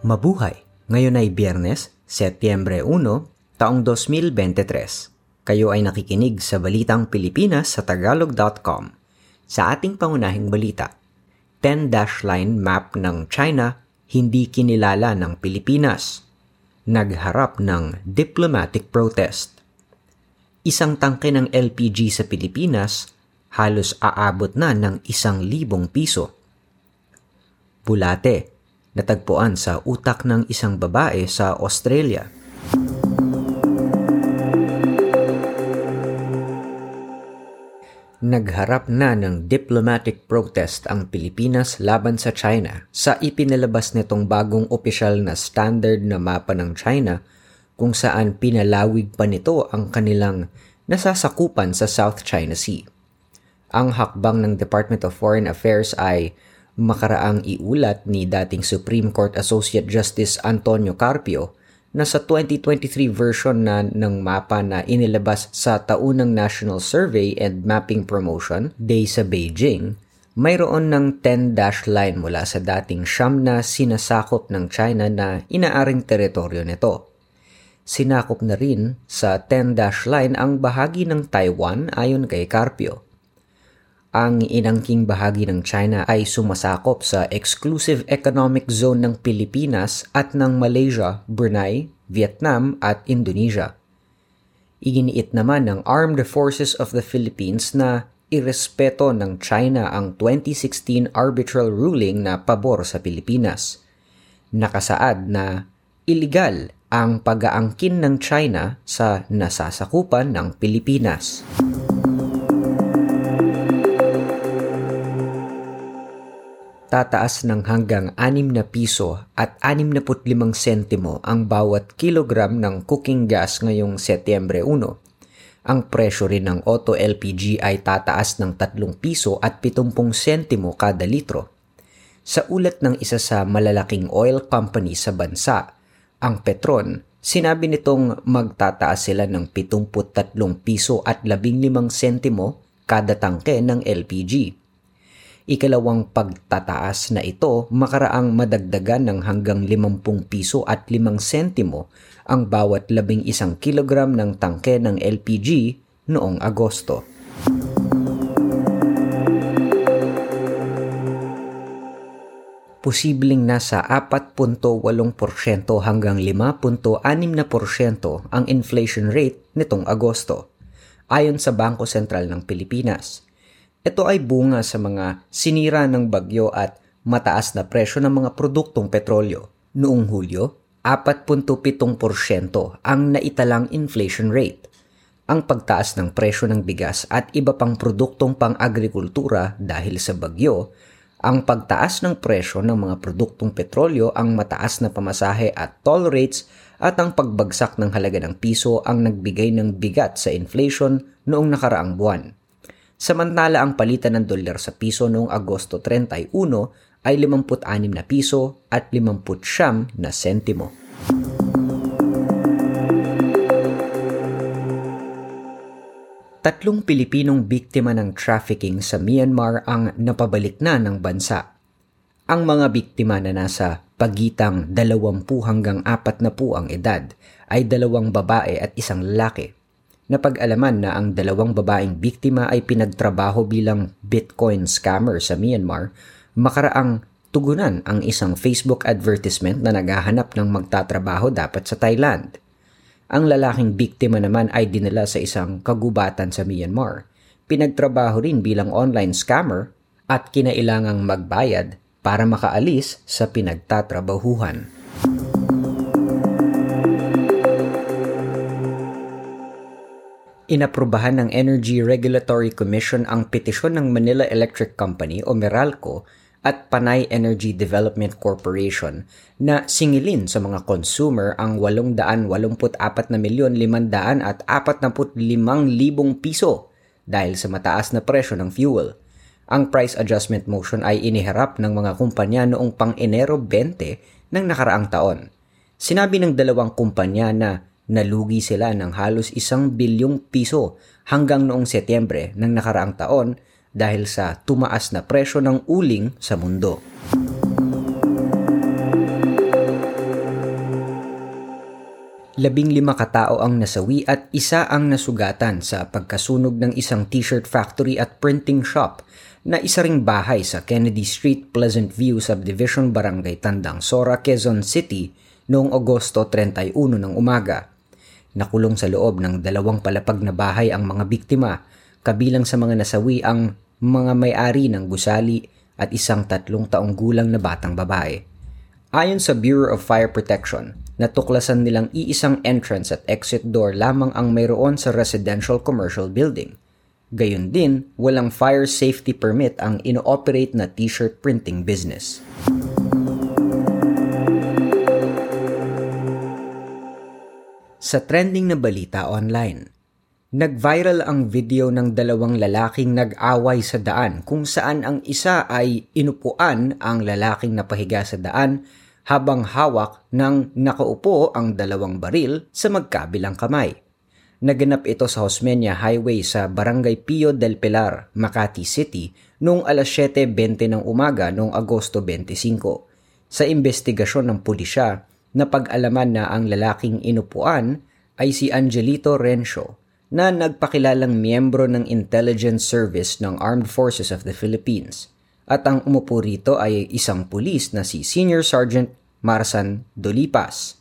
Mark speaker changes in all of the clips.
Speaker 1: Mabuhay! Ngayon ay Biyernes, Setyembre 1, taong 2023. Kayo ay nakikinig sa Balitang Pilipinas sa Tagalog.com. Sa ating pangunahing balita, 10-dash line map ng China hindi kinilala ng Pilipinas. Nagharap ng diplomatic protest. Isang tangke ng LPG sa Pilipinas halos aabot na ng isang libong piso. Bulate, natagpuan sa utak ng isang babae sa Australia. Nagharap na ng diplomatic protest ang Pilipinas laban sa China sa ipinalabas nitong bagong opisyal na standard na mapa ng China kung saan pinalawig pa nito ang kanilang nasasakupan sa South China Sea. Ang hakbang ng Department of Foreign Affairs ay makaraang iulat ni dating Supreme Court Associate Justice Antonio Carpio na sa 2023 version na ng mapa na inilabas sa taunang National Survey and Mapping Promotion Day sa Beijing, mayroon ng 10-dash line mula sa dating siyam na sinasakop ng China na inaaring teritoryo nito. Sinakop na rin sa 10-dash line ang bahagi ng Taiwan ayon kay Carpio ang inangking bahagi ng China ay sumasakop sa exclusive economic zone ng Pilipinas at ng Malaysia, Brunei, Vietnam at Indonesia. Iginiit naman ng Armed Forces of the Philippines na irespeto ng China ang 2016 arbitral ruling na pabor sa Pilipinas. Nakasaad na illegal ang pag-aangkin ng China sa nasasakupan ng Pilipinas. Tataas ng hanggang 6 na piso at 65 sentimo ang bawat kilogram ng cooking gas ngayong Setyembre 1. Ang presyo rin ng auto LPG ay tataas ng 3 piso at 70 sentimo kada litro. Sa ulat ng isa sa malalaking oil company sa bansa, ang Petron, sinabi nitong magtataas sila ng 73 piso at 15 sentimo kada tangke ng LPG Ikalawang pagtataas na ito makaraang madagdagan ng hanggang 50 piso at 5 sentimo ang bawat 11 kilogram ng tangke ng LPG noong Agosto. Posibleng nasa 4.8% hanggang 5.6% ang inflation rate nitong Agosto, ayon sa Bangko Sentral ng Pilipinas. Ito ay bunga sa mga sinira ng bagyo at mataas na presyo ng mga produktong petrolyo. Noong Hulyo, 4.7% ang naitalang inflation rate. Ang pagtaas ng presyo ng bigas at iba pang produktong pang-agrikultura dahil sa bagyo, ang pagtaas ng presyo ng mga produktong petrolyo, ang mataas na pamasahe at toll rates at ang pagbagsak ng halaga ng piso ang nagbigay ng bigat sa inflation noong nakaraang buwan. Samantala ang palitan ng dolyar sa piso noong Agosto 31 ay 56 na piso at 50 na sentimo. Tatlong Pilipinong biktima ng trafficking sa Myanmar ang napabalik na ng bansa. Ang mga biktima na nasa pagitang 20 hanggang 40 na po ang edad ay dalawang babae at isang lalaki napag-alaman na ang dalawang babaeng biktima ay pinagtrabaho bilang Bitcoin scammer sa Myanmar, makaraang tugunan ang isang Facebook advertisement na naghahanap ng magtatrabaho dapat sa Thailand. Ang lalaking biktima naman ay dinala sa isang kagubatan sa Myanmar. Pinagtrabaho rin bilang online scammer at kinailangang magbayad para makaalis sa pinagtatrabahuhan. Inaprubahan ng Energy Regulatory Commission ang petisyon ng Manila Electric Company o Meralco at Panay Energy Development Corporation na singilin sa mga consumer ang 884 na milyon 500 at 45 libong piso dahil sa mataas na presyo ng fuel. Ang price adjustment motion ay iniharap ng mga kumpanya noong pang-Enero 20 ng nakaraang taon. Sinabi ng dalawang kumpanya na nalugi sila ng halos isang bilyong piso hanggang noong Setyembre ng nakaraang taon dahil sa tumaas na presyo ng uling sa mundo. Labing lima katao ang nasawi at isa ang nasugatan sa pagkasunog ng isang t-shirt factory at printing shop na isa ring bahay sa Kennedy Street, Pleasant View Subdivision, Barangay Tandang, Sora, Quezon City noong Agosto 31 ng umaga. Nakulong sa loob ng dalawang palapag na bahay ang mga biktima, kabilang sa mga nasawi ang mga may-ari ng gusali at isang tatlong taong gulang na batang babae. Ayon sa Bureau of Fire Protection, natuklasan nilang iisang entrance at exit door lamang ang mayroon sa residential commercial building. Gayun din, walang fire safety permit ang ino-operate na t-shirt printing business. Sa trending na balita online, nag-viral ang video ng dalawang lalaking nag-away sa daan kung saan ang isa ay inupuan ang lalaking napahiga sa daan habang hawak ng nakaupo ang dalawang baril sa magkabilang kamay. Naganap ito sa Osmeña Highway sa Barangay Pio del Pilar, Makati City noong alas 7.20 ng umaga noong Agosto 25. Sa investigasyon ng pulisya, napag-alaman na ang lalaking inupuan ay si Angelito Rencio na nagpakilalang miyembro ng Intelligence Service ng Armed Forces of the Philippines at ang umupo rito ay isang pulis na si Senior Sergeant Marsan Dolipas.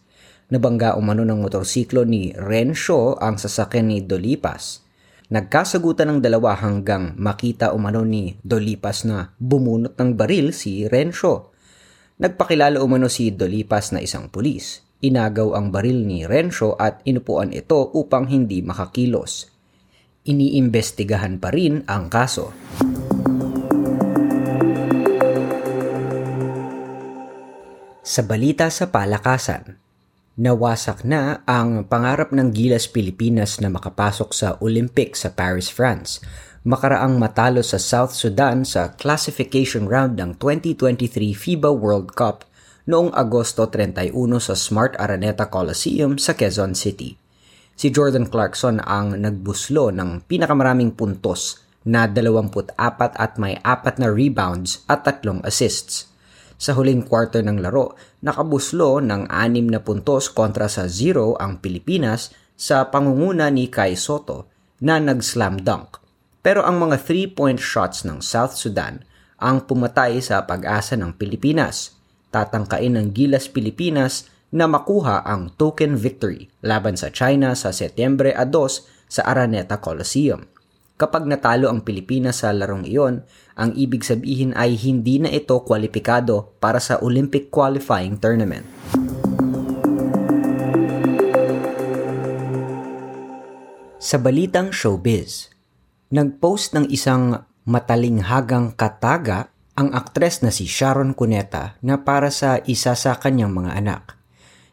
Speaker 1: Nabangga umano ng motorsiklo ni Rencio ang sasakyan ni Dolipas. Nagkasagutan ng dalawa hanggang makita umano ni Dolipas na bumunot ng baril si Rencio. Nagpakilala umano si Dolipas na isang pulis. Inagaw ang baril ni Rencio at inupuan ito upang hindi makakilos. Iniimbestigahan pa rin ang kaso. Sa balita sa palakasan, nawasak na ang pangarap ng Gilas Pilipinas na makapasok sa Olympics sa Paris, France. Makaraang matalo sa South Sudan sa classification round ng 2023 FIBA World Cup noong Agosto 31 sa Smart Araneta Coliseum sa Quezon City. Si Jordan Clarkson ang nagbuslo ng pinakamaraming puntos na 24 at may apat na rebounds at tatlong assists. Sa huling quarter ng laro, nakabuslo ng anim na puntos kontra sa zero ang Pilipinas sa pangunguna ni Kai Soto na nag-slam dunk. Pero ang mga three-point shots ng South Sudan ang pumatay sa pag-asa ng Pilipinas. Tatangkain ng Gilas Pilipinas na makuha ang token victory laban sa China sa Setyembre 2 sa Araneta Coliseum. Kapag natalo ang Pilipinas sa larong iyon, ang ibig sabihin ay hindi na ito kwalipikado para sa Olympic qualifying tournament. Sa balitang showbiz, nagpost ng isang matalinghagang kataga ang aktres na si Sharon Cuneta na para sa isa sa kanyang mga anak.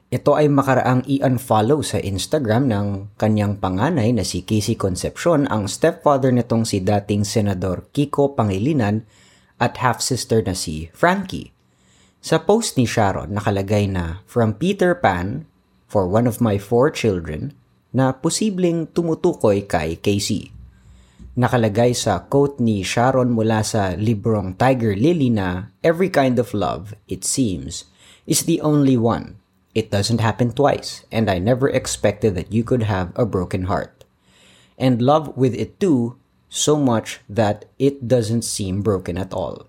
Speaker 1: Ito ay makaraang i-unfollow sa Instagram ng kanyang panganay na si Casey Concepcion, ang stepfather nitong si dating Senador Kiko Pangilinan at half-sister na si Frankie. Sa post ni Sharon nakalagay na From Peter Pan for one of my four children na posibleng tumutukoy kay Casey. Nakalagay sa quote ni Sharon mula sa librong Tiger Lily na Every kind of love, it seems, is the only one It doesn't happen twice, and I never expected that you could have a broken heart. And love with it too, so much that it doesn't seem broken at all.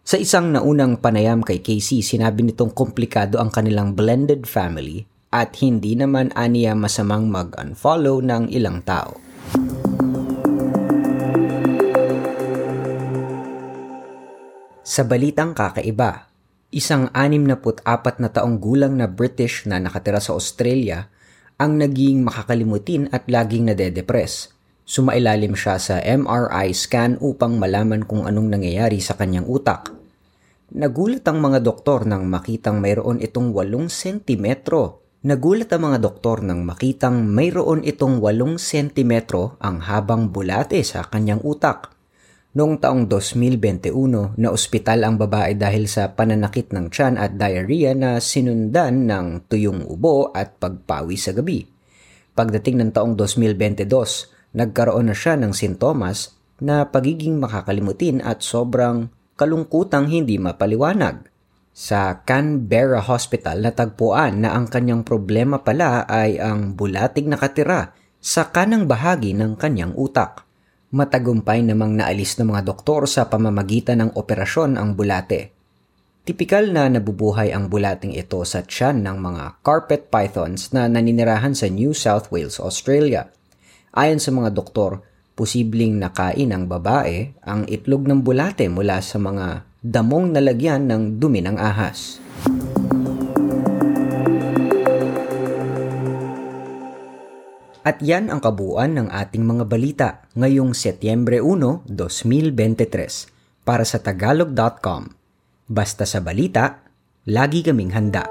Speaker 1: Sa isang naunang panayam kay Casey, sinabi nitong komplikado ang kanilang blended family at hindi naman aniya masamang mag-unfollow ng ilang tao. Sa balitang kakaiba, Isang 64 na taong gulang na British na nakatira sa Australia ang naging makakalimutin at laging nade-depress. Sumailalim siya sa MRI scan upang malaman kung anong nangyayari sa kanyang utak. Nagulat ang mga doktor nang makitang mayroon itong 8 sentimetro. Nagulat ang mga doktor nang makitang mayroon itong 8 sentimetro ang habang bulate sa kanyang utak. Noong taong 2021, na ospital ang babae dahil sa pananakit ng tiyan at diarrhea na sinundan ng tuyong ubo at pagpawi sa gabi. Pagdating ng taong 2022, nagkaroon na siya ng sintomas na pagiging makakalimutin at sobrang kalungkutang hindi mapaliwanag. Sa Canberra Hospital natagpuan na ang kanyang problema pala ay ang bulatig nakatira sa kanang bahagi ng kanyang utak. Matagumpay namang naalis ng mga doktor sa pamamagitan ng operasyon ang bulate. Tipikal na nabubuhay ang bulating ito sa tiyan ng mga carpet pythons na naninirahan sa New South Wales, Australia. Ayon sa mga doktor, posibleng nakain ng babae ang itlog ng bulate mula sa mga damong nalagyan ng dumi ng ahas. At yan ang kabuuan ng ating mga balita ngayong Setyembre 1, 2023 para sa tagalog.com. Basta sa balita, lagi kaming handa.